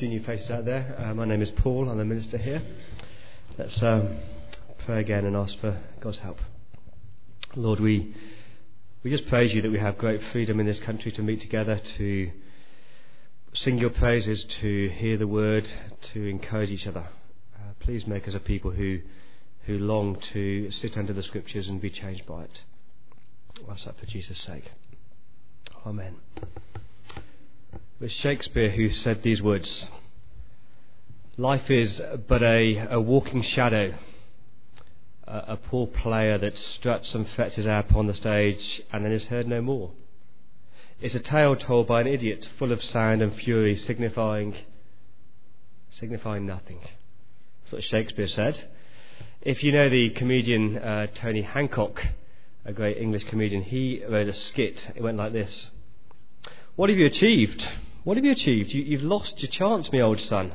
few new faces out there. Uh, my name is Paul. I'm the minister here. Let's um, pray again and ask for God's help. Lord, we we just praise you that we have great freedom in this country to meet together, to sing your praises, to hear the word, to encourage each other. Uh, please make us a people who who long to sit under the scriptures and be changed by it. What's that for Jesus' sake? Amen. It was Shakespeare who said these words Life is but a, a walking shadow, a, a poor player that struts and frets his hour upon the stage and then is heard no more. It's a tale told by an idiot, full of sound and fury, signifying signifying nothing. That's what Shakespeare said. If you know the comedian uh, Tony Hancock, a great English comedian, he wrote a skit. It went like this What have you achieved? What have you achieved? You, have lost your chance, my old son.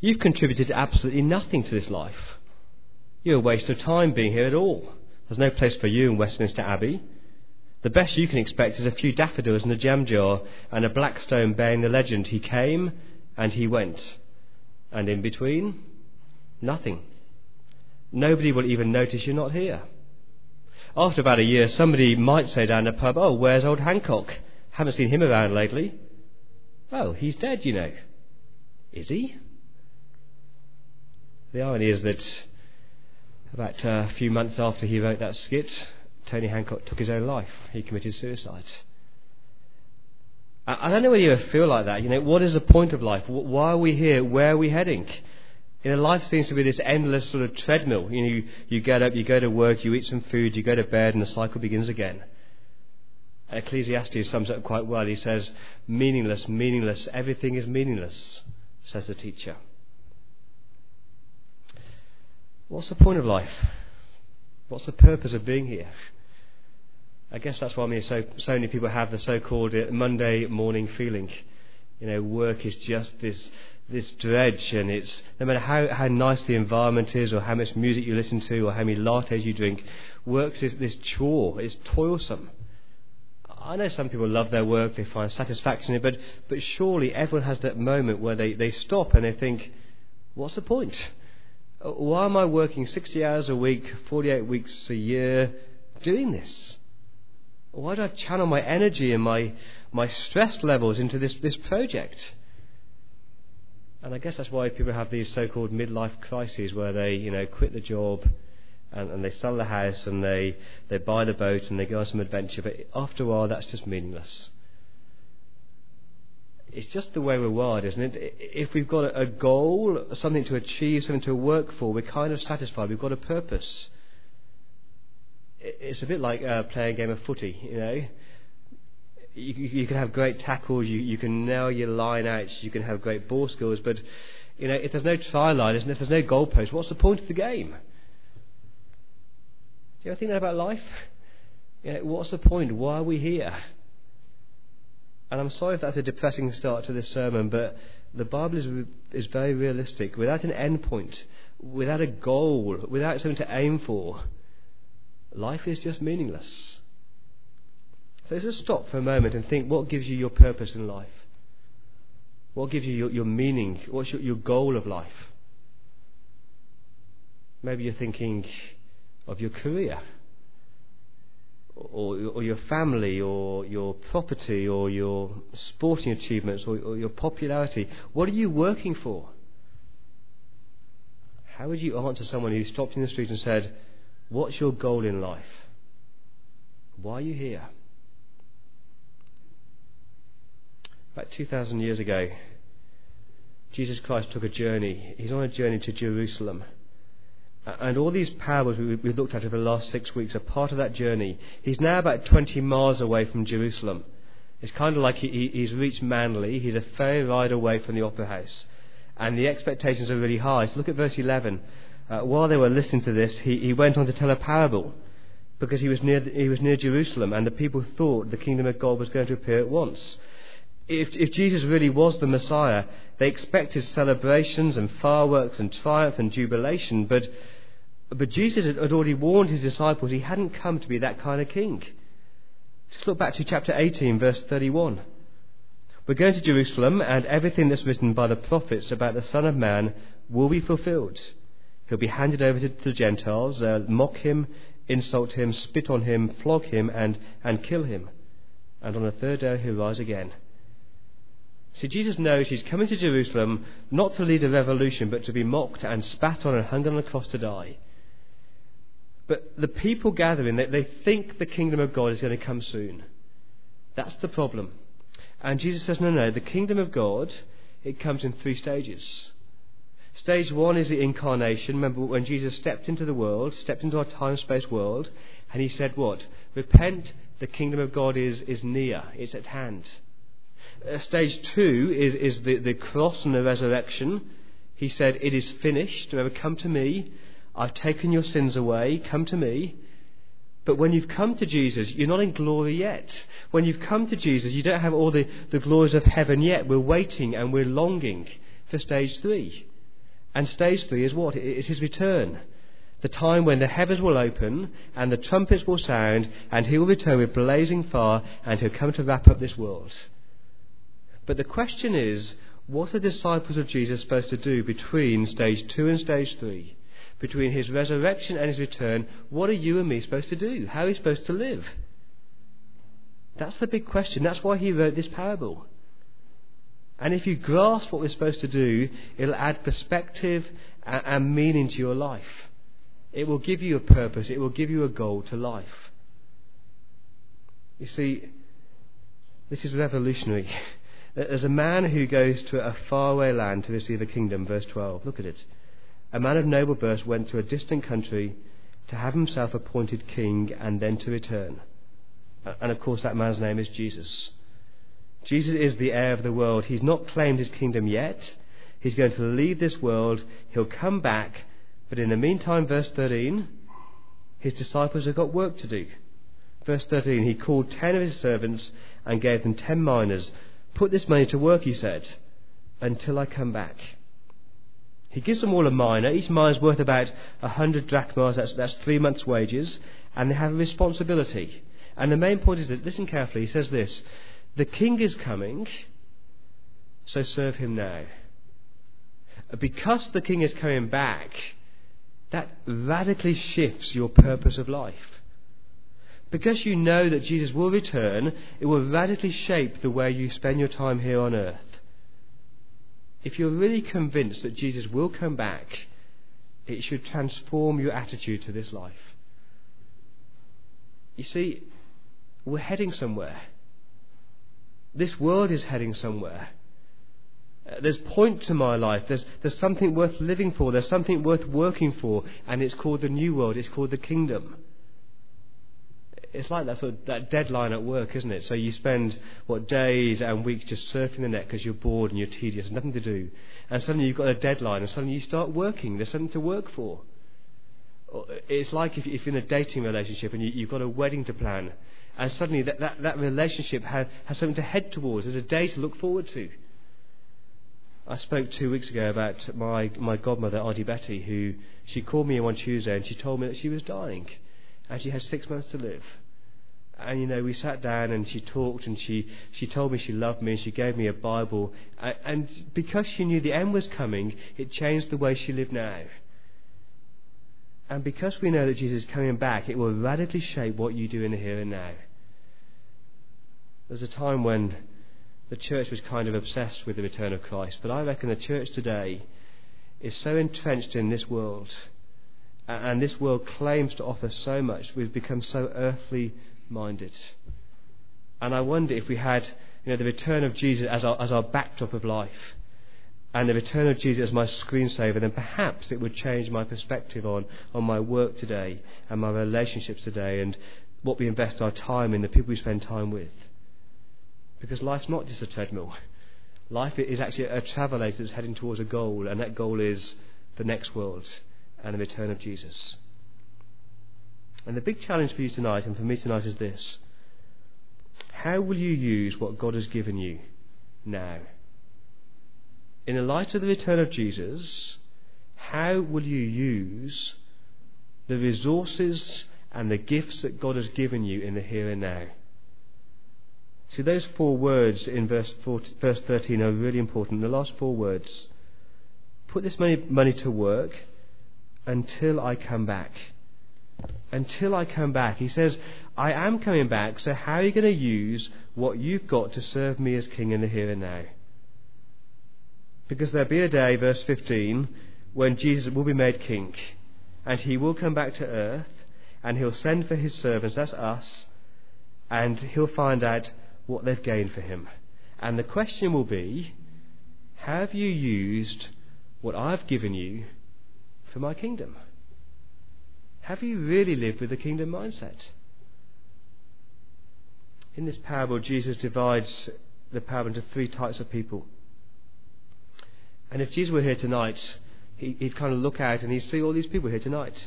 You've contributed absolutely nothing to this life. You're a waste of time being here at all. There's no place for you in Westminster Abbey. The best you can expect is a few daffodils in a jam jar and a black stone bearing the legend, He came and He went. And in between, nothing. Nobody will even notice you're not here. After about a year, somebody might say down the pub, Oh, where's old Hancock? Haven't seen him around lately. Oh, he's dead, you know. Is he? The irony is that about uh, a few months after he wrote that skit, Tony Hancock took his own life. He committed suicide. I, I don't know whether you ever feel like that. You know, what is the point of life? Why are we here? Where are we heading? You know, life seems to be this endless sort of treadmill. You know, you, you get up, you go to work, you eat some food, you go to bed, and the cycle begins again. Ecclesiastes sums it up quite well. He says, meaningless, meaningless, everything is meaningless, says the teacher. What's the point of life? What's the purpose of being here? I guess that's why I mean, so, so many people have the so-called uh, Monday morning feeling. You know, work is just this this dredge, and it's no matter how, how nice the environment is, or how much music you listen to, or how many lattes you drink, work is this chore. It's toilsome. I know some people love their work, they find satisfaction in it, but, but surely everyone has that moment where they, they stop and they think, what's the point? Why am I working 60 hours a week, 48 weeks a year, doing this? Why do I channel my energy and my, my stress levels into this, this project? And I guess that's why people have these so called midlife crises where they, you know, quit the job and, and they sell the house and they, they buy the boat and they go on some adventure, but after a while that's just meaningless. It's just the way we're wired, isn't it? If we've got a goal, something to achieve, something to work for, we're kind of satisfied. We've got a purpose. It's a bit like uh, playing a game of footy, you know. You, you can have great tackles, you, you can nail your line outs, you can have great ball skills, but you know if there's no try line, isn't it? if there's no goalpost, what's the point of the game? Do you ever think that about life? You know, what's the point? Why are we here? And I'm sorry if that's a depressing start to this sermon, but the Bible is, is very realistic. Without an end point, without a goal, without something to aim for, life is just meaningless. So just stop for a moment and think what gives you your purpose in life? What gives you your, your meaning? What's your, your goal of life? Maybe you're thinking, of your career or, or, your family or your property or your sporting achievements or, or, your popularity. What are you working for? How would you answer someone who stopped in the street and said, What's your goal in life? Why are you here? About 2,000 years ago, Jesus Christ took a journey. He's on a journey to Jerusalem. And all these parables we've looked at over the last six weeks are part of that journey. He's now about 20 miles away from Jerusalem. It's kind of like he, he's reached Manly. He's a fair ride away from the opera house. And the expectations are really high. So look at verse 11. Uh, while they were listening to this, he, he went on to tell a parable because he was, near, he was near Jerusalem and the people thought the kingdom of God was going to appear at once. If, if Jesus really was the Messiah, they expected celebrations and fireworks and triumph and jubilation, but but Jesus had already warned his disciples he hadn't come to be that kind of king. Just look back to chapter 18, verse 31. We're going to Jerusalem, and everything that's written by the prophets about the Son of Man will be fulfilled. He'll be handed over to the Gentiles, uh, mock him, insult him, spit on him, flog him, and, and kill him. And on the third day he'll rise again. See, Jesus knows he's coming to Jerusalem not to lead a revolution, but to be mocked and spat on and hung on the cross to die. But the people gathering, they, they think the kingdom of God is going to come soon. That's the problem. And Jesus says, no, no, the kingdom of God, it comes in three stages. Stage one is the incarnation. Remember when Jesus stepped into the world, stepped into our time space world, and he said, What? Repent, the kingdom of God is, is near, it's at hand. Uh, stage two is, is the, the cross and the resurrection. He said, It is finished. Remember, come to me. I've taken your sins away. Come to me. But when you've come to Jesus, you're not in glory yet. When you've come to Jesus, you don't have all the, the glories of heaven yet. We're waiting and we're longing for stage three. And stage three is what? It's his return. The time when the heavens will open and the trumpets will sound and he will return with blazing fire and he'll come to wrap up this world. But the question is, what are the disciples of Jesus supposed to do between stage two and stage three? Between his resurrection and his return, what are you and me supposed to do? How are we supposed to live? That's the big question. That's why he wrote this parable. And if you grasp what we're supposed to do, it'll add perspective and meaning to your life. It will give you a purpose, it will give you a goal to life. You see, this is revolutionary. There's a man who goes to a faraway land to receive a kingdom, verse 12. Look at it a man of noble birth went to a distant country to have himself appointed king and then to return. And of course, that man's name is Jesus. Jesus is the heir of the world. He's not claimed his kingdom yet. He's going to leave this world. He'll come back. But in the meantime, verse 13, his disciples have got work to do. Verse 13, he called ten of his servants and gave them ten minas. Put this money to work, he said, until I come back. He gives them all a mina. Each mina is worth about a hundred drachmas. That's, that's three months' wages. And they have a responsibility. And the main point is that, listen carefully, he says this The king is coming, so serve him now. Uh, because the king is coming back, that radically shifts your purpose of life. Because you know that Jesus will return, it will radically shape the way you spend your time here on earth if you're really convinced that Jesus will come back, it should transform your attitude to this life. You see, we're heading somewhere. This world is heading somewhere. Uh, there's point to my life. There's, there's something worth living for. There's something worth working for. And it's called the new world. It's called the kingdom it's like that sort of that deadline at work, isn't it? So you spend what days and weeks just surfing the net because you're bored and you're tedious and nothing to do, and suddenly you've got a deadline, and suddenly you start working. There's something to work for. It's like if, if you're in a dating relationship and you, you've got a wedding to plan, and suddenly that, that, that relationship has, has something to head towards. There's a day to look forward to. I spoke two weeks ago about my, my godmother, Auntie Betty, who she called me one Tuesday and she told me that she was dying and she had six months to live. And you know, we sat down and she talked and she, she told me she loved me and she gave me a Bible. And because she knew the end was coming, it changed the way she lived now. And because we know that Jesus is coming back, it will radically shape what you do in the here and now. There was a time when the church was kind of obsessed with the return of Christ, but I reckon the church today is so entrenched in this world and this world claims to offer so much, we've become so earthly minded. And I wonder if we had you know, the return of Jesus as our, as our backdrop of life and the return of Jesus as my screensaver, then perhaps it would change my perspective on, on my work today and my relationships today and what we invest our time in, the people we spend time with. Because life's not just a treadmill. Life is actually a travelator that's heading towards a goal, and that goal is the next world and the return of Jesus. And the big challenge for you tonight and for me tonight is this How will you use what God has given you now? In the light of the return of Jesus, how will you use the resources and the gifts that God has given you in the here and now? See, those four words in verse, 14, verse 13 are really important. The last four words put this money, money to work until I come back. Until I come back. He says, I am coming back, so how are you going to use what you've got to serve me as king in the here and now? Because there'll be a day, verse 15, when Jesus will be made king, and he will come back to earth, and he'll send for his servants, that's us, and he'll find out what they've gained for him. And the question will be have you used what I've given you for my kingdom? Have you really lived with the kingdom mindset? In this parable, Jesus divides the parable into three types of people. And if Jesus were here tonight, he'd kind of look out and he'd see all these people here tonight.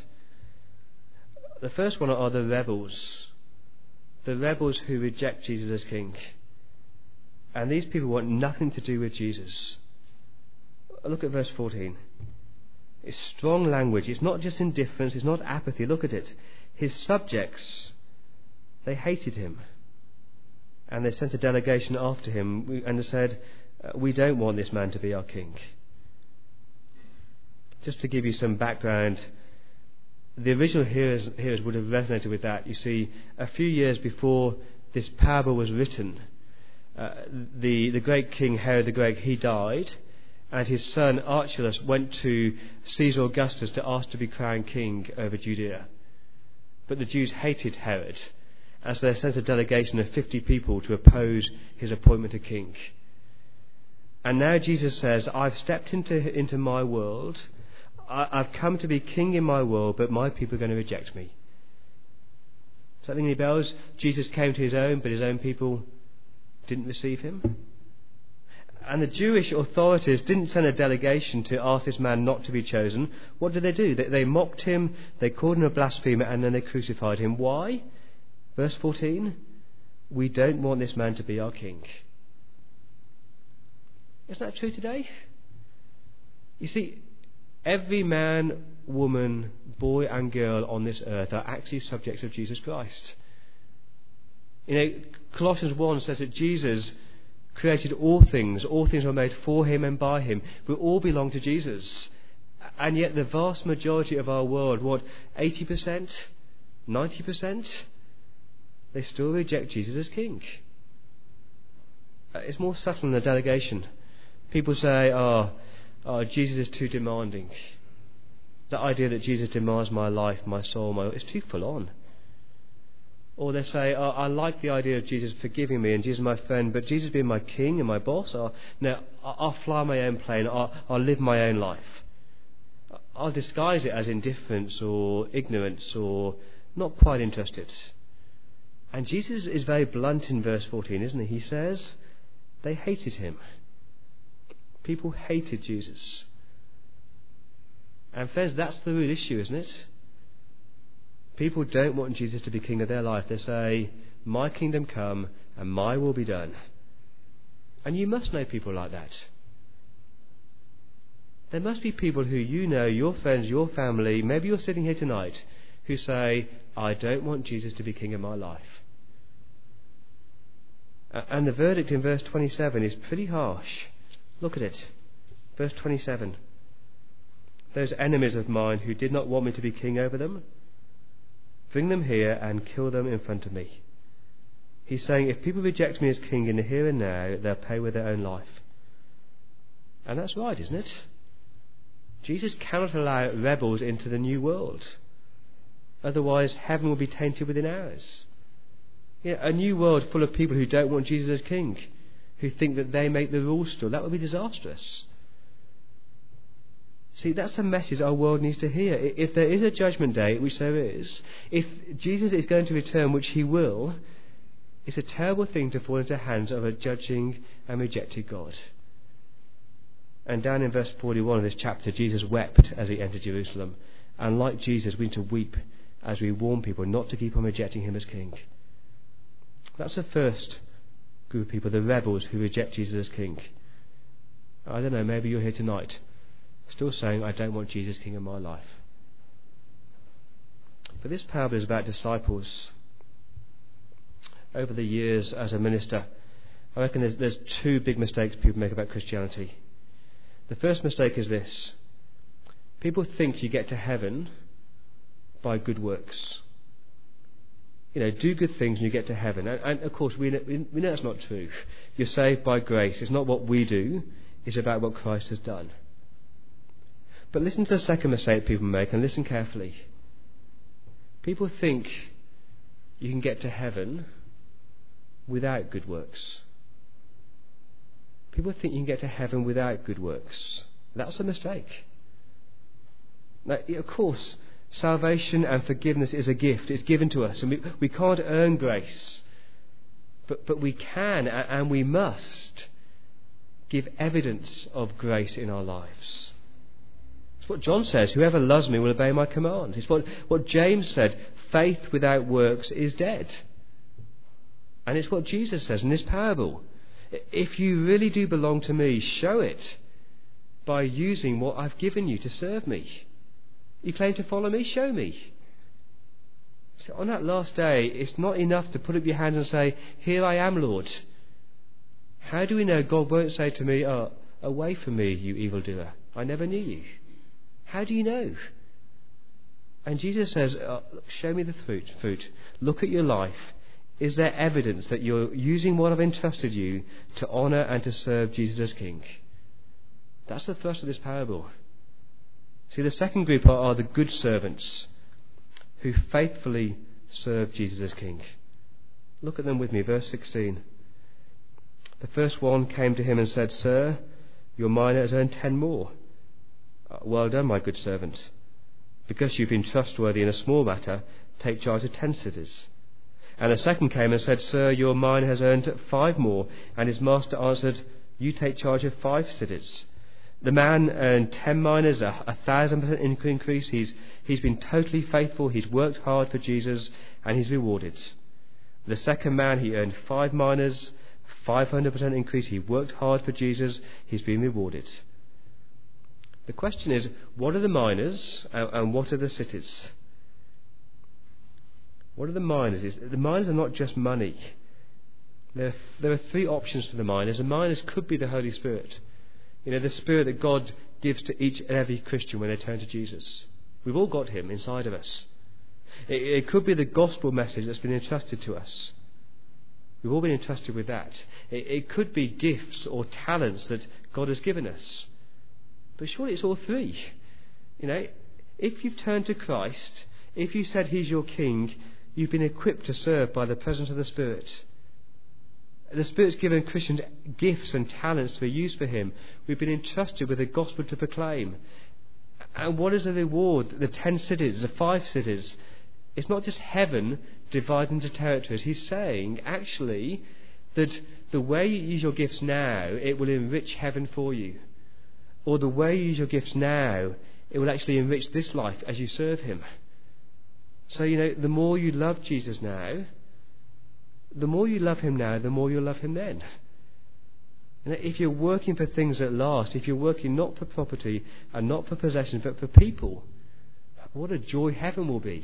The first one are the rebels the rebels who reject Jesus as king. And these people want nothing to do with Jesus. Look at verse 14. It's strong language. It's not just indifference, it's not apathy. Look at it. His subjects, they hated him. And they sent a delegation after him and said, uh, We don't want this man to be our king. Just to give you some background, the original hearers, hearers would have resonated with that. You see, a few years before this parable was written, uh, the, the great king Herod the Great, he died, and his son Archelaus went to Caesar Augustus to ask to be crowned king over Judea. But the Jews hated Herod, as they sent a delegation of 50 people to oppose his appointment to king. And now Jesus says, I've stepped into, into my world I, have come to be king in my world, but my people are going to reject me. Ring any bells? Jesus came to his own, but his own people didn't receive him. And the Jewish authorities didn't send a delegation to ask this man not to be chosen. What did they do? They, they mocked him, they called him a blasphemer, and then they crucified him. Why? Verse 14 We don't want this man to be our king. Isn't that true today? You see, Every man, woman, boy, and girl on this earth are actually subjects of Jesus Christ. You know, Colossians 1 says that Jesus created all things, all things were made for him and by him. We all belong to Jesus. And yet, the vast majority of our world, what, 80%? 90%? They still reject Jesus as king. Uh, it's more subtle than the delegation. People say, oh, oh, Jesus is too demanding. The idea that Jesus demands my life, my soul, my it's too full on. Or they say, oh, I like the idea of Jesus forgiving me and Jesus my friend, but Jesus being my king and my boss, oh, no, I'll fly my own plane, I'll, I'll live my own life. I'll disguise it as indifference or ignorance or not quite interested. And Jesus is very blunt in verse 14, isn't he? He says, they hated him. People hated Jesus. And friends, that's the real issue, isn't it? People don't want Jesus to be king of their life. They say, My kingdom come and my will be done. And you must know people like that. There must be people who you know, your friends, your family, maybe you're sitting here tonight, who say, I don't want Jesus to be king of my life. And the verdict in verse 27 is pretty harsh. Look at it. Verse 27. Those enemies of mine who did not want me to be king over them, bring them here and kill them in front of me. He's saying, if people reject me as king in the here and now, they'll pay with their own life. And that's right, isn't it? Jesus cannot allow rebels into the new world. Otherwise, heaven will be tainted within hours. Yeah, a new world full of people who don't want Jesus as king who think that they make the rules still. That would be disastrous. See, that's a message our world needs to hear. If there is a judgment day, which there is, if Jesus is going to return, which he will, it's a terrible thing to fall into the hands of a judging and rejected God. And down in verse 41 of this chapter, Jesus wept as he entered Jerusalem. And like Jesus, we need to weep as we warn people not to keep on rejecting him as king. That's the first group of people, the rebels who reject Jesus as king. I don't know, maybe you're here tonight still saying, I don't want Jesus king in my life. But this parable is about disciples. over the years as a minister, I reckon there's, there's two big mistakes people make about Christianity. The first mistake is this people think you get to heaven by good works. You know, do good things and you get to heaven. And, and of course, we know, we know that's not true. You're saved by grace. It's not what we do, it's about what Christ has done. But listen to the second mistake people make and listen carefully. People think you can get to heaven without good works. People think you can get to heaven without good works. That's a mistake. Now, of course, salvation and forgiveness is a gift. It's given to us, and we, we can't earn grace. But, but we can and we must give evidence of grace in our lives. It's what John says whoever loves me will obey my commands. It's what, what James said faith without works is dead. And it's what Jesus says in this parable. If you really do belong to me, show it by using what I've given you to serve me. You claim to follow me, show me. So on that last day, it's not enough to put up your hands and say, Here I am, Lord. How do we know God won't say to me, oh, Away from me, you evildoer? I never knew you. How do you know? And Jesus says, oh, Show me the fruit, fruit. Look at your life. Is there evidence that you're using what I've entrusted you to honour and to serve Jesus as King? That's the thrust of this parable. See, the second group are, are the good servants who faithfully serve Jesus as King. Look at them with me, verse 16. The first one came to him and said, Sir, your mina has earned ten more. Uh, well done, my good servant. Because you've been trustworthy in a small matter, take charge of ten cities. And a second came and said, Sir, your mine has earned five more. And his master answered, You take charge of five cities. The man earned ten minas, a, a thousand percent increase. He's, he's been totally faithful. He's worked hard for Jesus, and he's rewarded. The second man, he earned five minas, 500% increase. He worked hard for Jesus. He's been rewarded. The question is, what are the minas and, what are the cities? What are the minas? The minas are not just money. There, there are three options for the minas. The minas could be the Holy Spirit. You know, the Spirit that God gives to each and every Christian when they turn to Jesus. We've all got Him inside of us. It, it could be the gospel message that's been entrusted to us. We've all been entrusted with that. It, it could be gifts or talents that God has given us. But surely it's all three. You know, if you've turned to Christ, if you said He's your King, you've been equipped to serve by the presence of the Spirit. The Spirit's given Christians gifts and talents to be used for Him. We've been entrusted with the gospel to proclaim. And what is the reward? The ten cities, the five cities. It's not just heaven divided into territories. He's saying, actually, that the way you use your gifts now, it will enrich heaven for you. Or the way you use your gifts now, it will actually enrich this life as you serve Him. So, you know, the more you love Jesus now, the more you love Him now, the more you'll love Him then. And if you're working for things that last, if you're working not for property and not for possessions, but for people, what a joy heaven will be.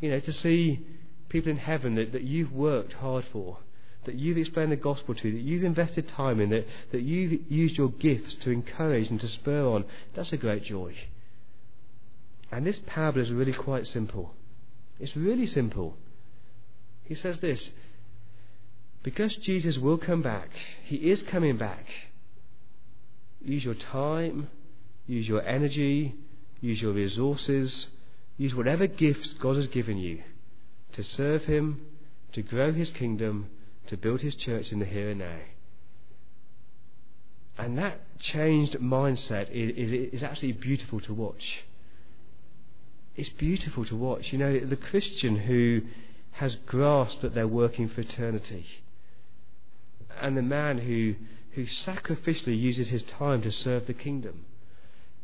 You know, to see people in heaven that, that you've worked hard for, that you've explained the gospel to, that you've invested time in, that, that you've used your gifts to encourage and to spur on, that's a great joy. And this parable is really quite simple. It's really simple. He says this because Jesus will come back, He is coming back. Use your time, use your energy, use your resources, use whatever gifts God has given you to serve Him, to grow His kingdom, to build His church in the here and now. And that changed mindset is, actually beautiful to watch. It's beautiful to watch. You know, the Christian who has grasped that they're working for eternity. And the man who, who sacrificially uses his time to serve the kingdom.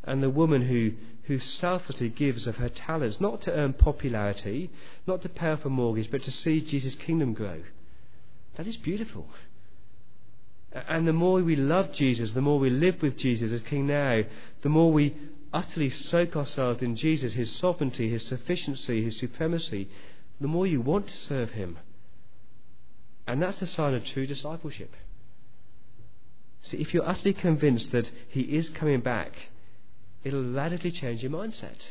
And the woman who, who selflessly gives of her talents, not to earn popularity, not to pay off a mortgage, but to see Jesus' kingdom grow. That is beautiful. And the more we love Jesus, the more we live with Jesus as King now, the more we utterly soak ourselves in Jesus, His sovereignty, His sufficiency, His supremacy, the more you want to serve Him, And that's a sign of true discipleship. See, if you're utterly convinced that He is coming back, it'll radically change your mindset.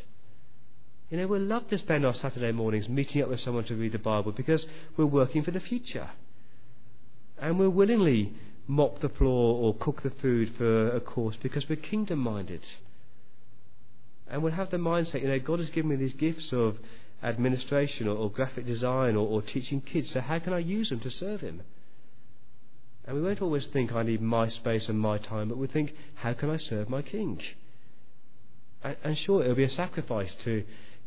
You know, we'll love to spend our Saturday mornings meeting up with someone to read the Bible because we're working for the future. And we'll willingly mop the floor or cook the food for a course because we're kingdom minded. And we'll have the mindset, you know, God has given me these gifts of administration or, or graphic design or, or teaching kids, so how can I use them to serve Him? And we won't always think I need my space and my time, but we think, how can I serve my King? And, and sure, it'll be a sacrifice to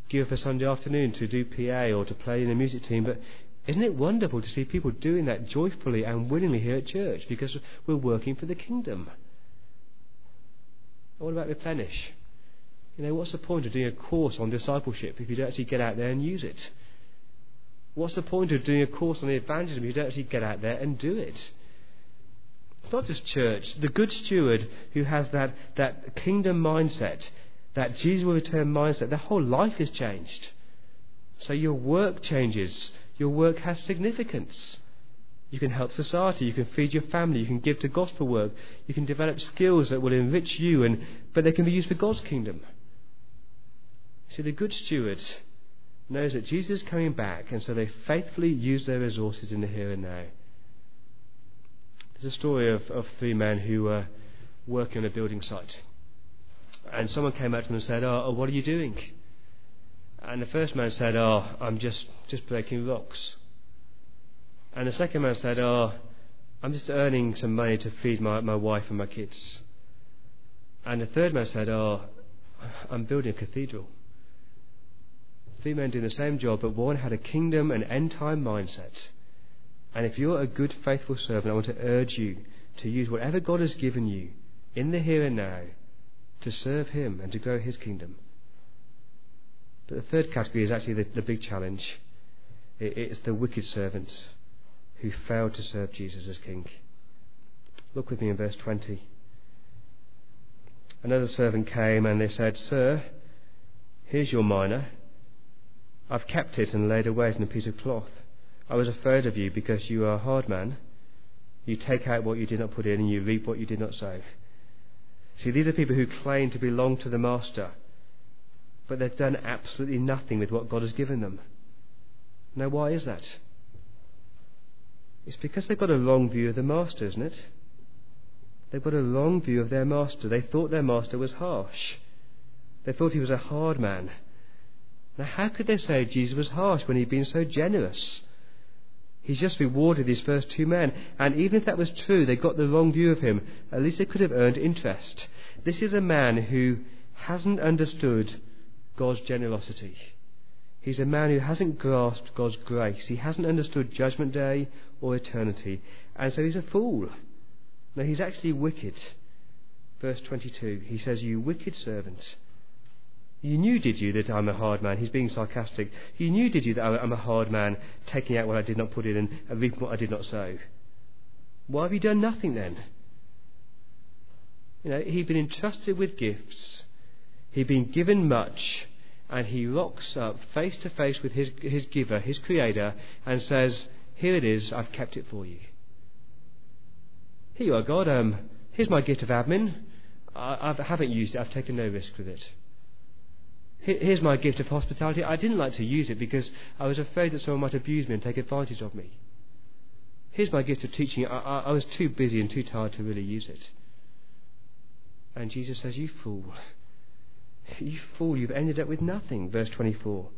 give up a Sunday afternoon to do PA or to play in a music team, but isn't it wonderful to see people doing that joyfully and willingly here at church because we're working for the kingdom? What about replenish? You know, what's the point of doing a course on discipleship if you don't actually get out there and use it? What's the point of doing a course on the evangelism if you don't actually get out there and do it? It's not just church. The good steward who has that, that kingdom mindset, that Jesus will return mindset, their whole life is changed. So your work changes. Your work has significance. You can help society, you can feed your family, you can give to gospel work, you can develop skills that will enrich you, and, but they can be used for God's kingdom. See, the good steward knows that Jesus is coming back, and so they faithfully use their resources in the here and now. There's a story of, of three men who were working on a building site. And someone came up to them and said, oh, oh, what are you doing? And the first man said, Oh, I'm just, just breaking rocks. And the second man said, Oh, I'm just earning some money to feed my, my wife and my kids. And the third man said, Oh, I'm building a cathedral. Three men doing the same job, but one had a kingdom and end time mindset. And if you're a good, faithful servant, I want to urge you to use whatever God has given you in the here and now to serve Him and to grow His kingdom. But the third category is actually the, the big challenge. It, it's the wicked servant who failed to serve Jesus as King. Look with me in verse 20. Another servant came and they said, Sir, here's your mina. I've kept it and laid away in a piece of cloth. I was afraid of you because you are a hard man. You take out what you did not put in and you reap what you did not sow. See, these are people who claim to belong to the Master, but they've done absolutely nothing with what God has given them. Now, why is that? It's because they've got a long view of the Master, isn't it? They've got a long view of their Master. They thought their Master was harsh. They thought he was a hard man. Now, how could they say Jesus was harsh when he'd been so generous? He's just rewarded these first two men. And even if that was true, they got the wrong view of him. At least they could have earned interest. This is a man who hasn't understood God's generosity. He's a man who hasn't grasped God's grace. He hasn't understood Judgment Day or eternity. And so he's a fool. No, he's actually wicked. Verse 22, he says, You wicked servant. You knew, did you, that I'm a hard man? He's being sarcastic. You knew, did you, that I'm a hard man, taking out what I did not put in and reaping what I did not sow? Why have you done nothing then? You know, he'd been entrusted with gifts. He'd been given much. And he rocks up face to face with his, his giver, his creator, and says, Here it is, I've kept it for you. Here you are, God. Um, here's my gift of admin. I, I haven't used it. I've taken no risk with it. Here's my gift of hospitality. I didn't like to use it because I was afraid that someone might abuse me and take advantage of me. Here's my gift of teaching. I, I, I was too busy and too tired to really use it. And Jesus says, You fool. You fool, you've ended up with nothing. Verse 24.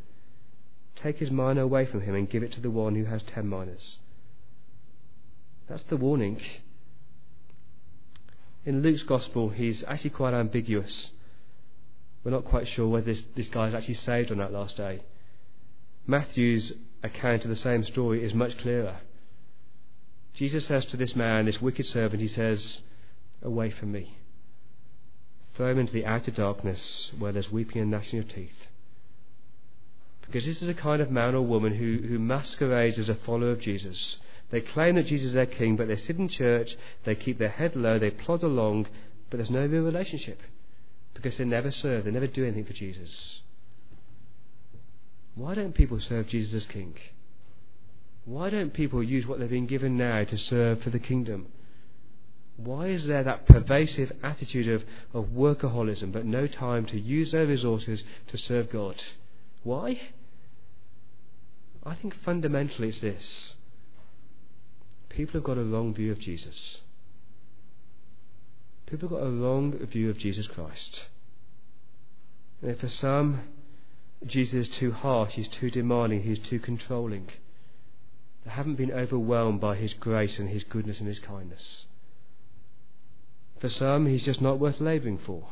Take his mina away from him and give it to the one who has ten minas. That's the warning. In Luke's Gospel, he's actually quite ambiguous. We're not quite sure whether this, this guy is actually saved on that last day. Matthew's account of the same story is much clearer. Jesus says to this man, this wicked servant, he says, Away from me. Throw him into the outer darkness where there's weeping and gnashing of teeth. Because this is a kind of man or woman who, who masquerades as a follower of Jesus. They claim that Jesus is their king, but they sit in church, they keep their head low, they plod along, but there's no real relationship because they never serve, they never do anything for Jesus. Why don't people serve Jesus as King? Why don't people use what they've been given now to serve for the kingdom? Why is there that pervasive attitude of, of workaholism but no time to use their resources to serve God? Why? I think fundamentally it's this people have got a wrong view of Jesus. People have got a wrong view of Jesus Christ. And for some, Jesus is too harsh, he's too demanding, he's too controlling. They haven't been overwhelmed by his grace and his goodness and his kindness. For some, he's just not worth labouring for.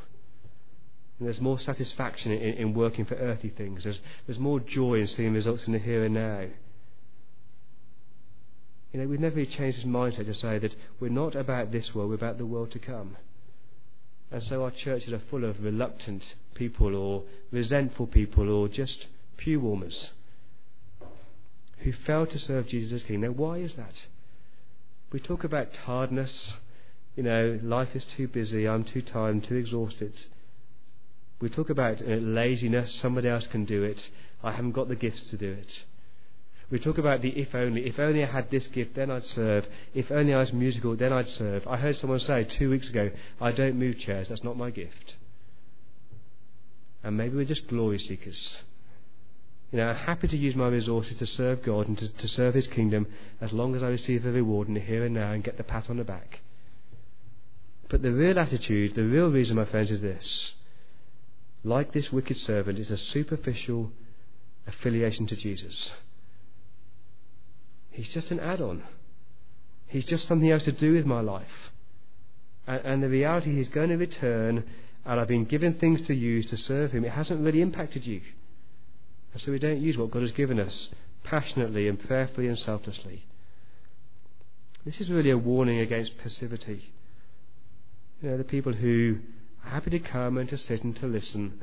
And there's more satisfaction in, in, working for earthly things. There's, there's more joy in seeing results in the here and now. You know, we've never really changed this mindset to say that we're not about this world, we're about the world to come. And so our churches are full of reluctant people or resentful people or just pew warmers who fail to serve Jesus as King. Now, why is that? We talk about tiredness. You know, life is too busy, I'm too tired, I'm too exhausted. We talk about uh, laziness, somebody else can do it, I haven't got the gifts to do it. We talk about the if only. If only I had this gift, then I'd serve. If only I was musical, then I'd serve. I heard someone say two weeks ago, I don't move chairs, that's not my gift. And maybe we're just glory seekers. You know, I'm happy to use my resources to serve God and to, to serve His kingdom as long as I receive the reward in the here and now and get the pat on the back. But the real attitude, the real reason, my friends, is this. Like this wicked servant, it's a superficial affiliation to Jesus. He's just an add on. He's just something else to do with my life. And, and the reality he's going to return, and I've been given things to use to serve him. It hasn't really impacted you. And so we don't use what God has given us passionately and prayerfully and selflessly. This is really a warning against passivity. Know, the people who are happy to come and to sit and to listen,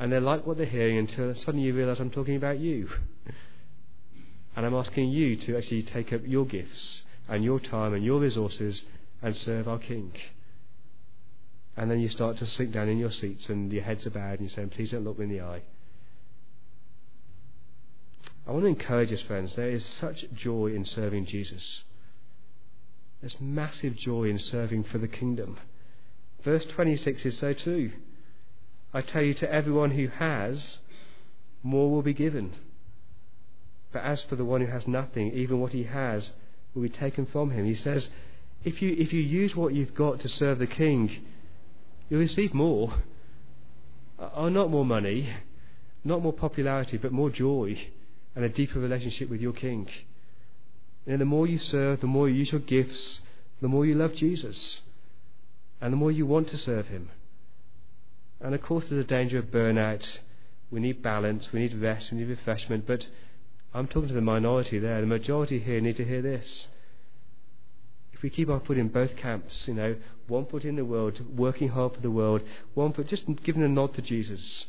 and they like what they're hearing until suddenly you realize I'm talking about you. And I'm asking you to actually take up your gifts and your time and your resources and serve our King. And then you start to sink down in your seats and your heads are bowed and you're saying, Please don't look me in the eye. I want to encourage us, friends. There is such joy in serving Jesus. There's massive joy in serving for the kingdom. Verse 26 is so too. I tell you, to everyone who has, more will be given. But as for the one who has nothing, even what he has will be taken from him. He says, if you, if you use what you've got to serve the king, you'll receive more. Oh, not more money, not more popularity, but more joy and a deeper relationship with your king. And the more you serve, the more you use your gifts, the more you love Jesus, and the more you want to serve him. And of course, there's a danger of burnout. We need balance, we need rest, we need refreshment, but I'm talking to the minority there. The majority here need to hear this. If we keep our foot in both camps, you know, one foot in the world, working hard for the world, one foot just giving a nod to Jesus,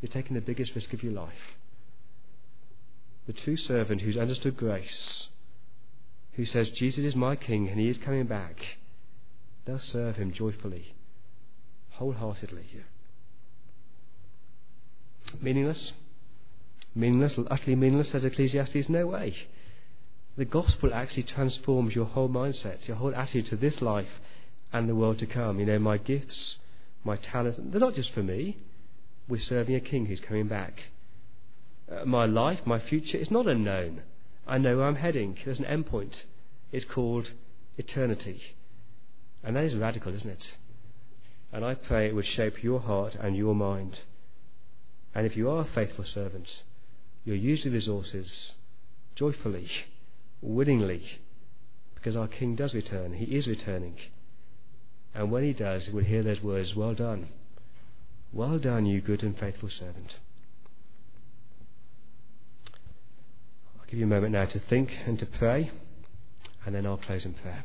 you're taking the biggest risk of your life. The true servant who's understood grace, who says, Jesus is my king and he is coming back, they'll serve him joyfully, wholeheartedly. Meaningless? meaningless, utterly meaningless, says Ecclesiastes, no way. The gospel actually transforms your whole mindset, your whole attitude to this life and the world to come. You know, my gifts, my talents, they're not just for me. We're serving a king who's coming back. Uh, my life, my future, is not unknown. I know where I'm heading. There's an endpoint. It's called eternity. And that is radical, isn't it? And I pray it would shape your heart and your mind. And if you are a faithful servant, You'll use the resources joyfully, willingly, because our King does return. He is returning. And when he does, we'll hear those words, Well done. Well done, you good and faithful servant. Give you a moment now to think and to pray, and then I'll close in prayer.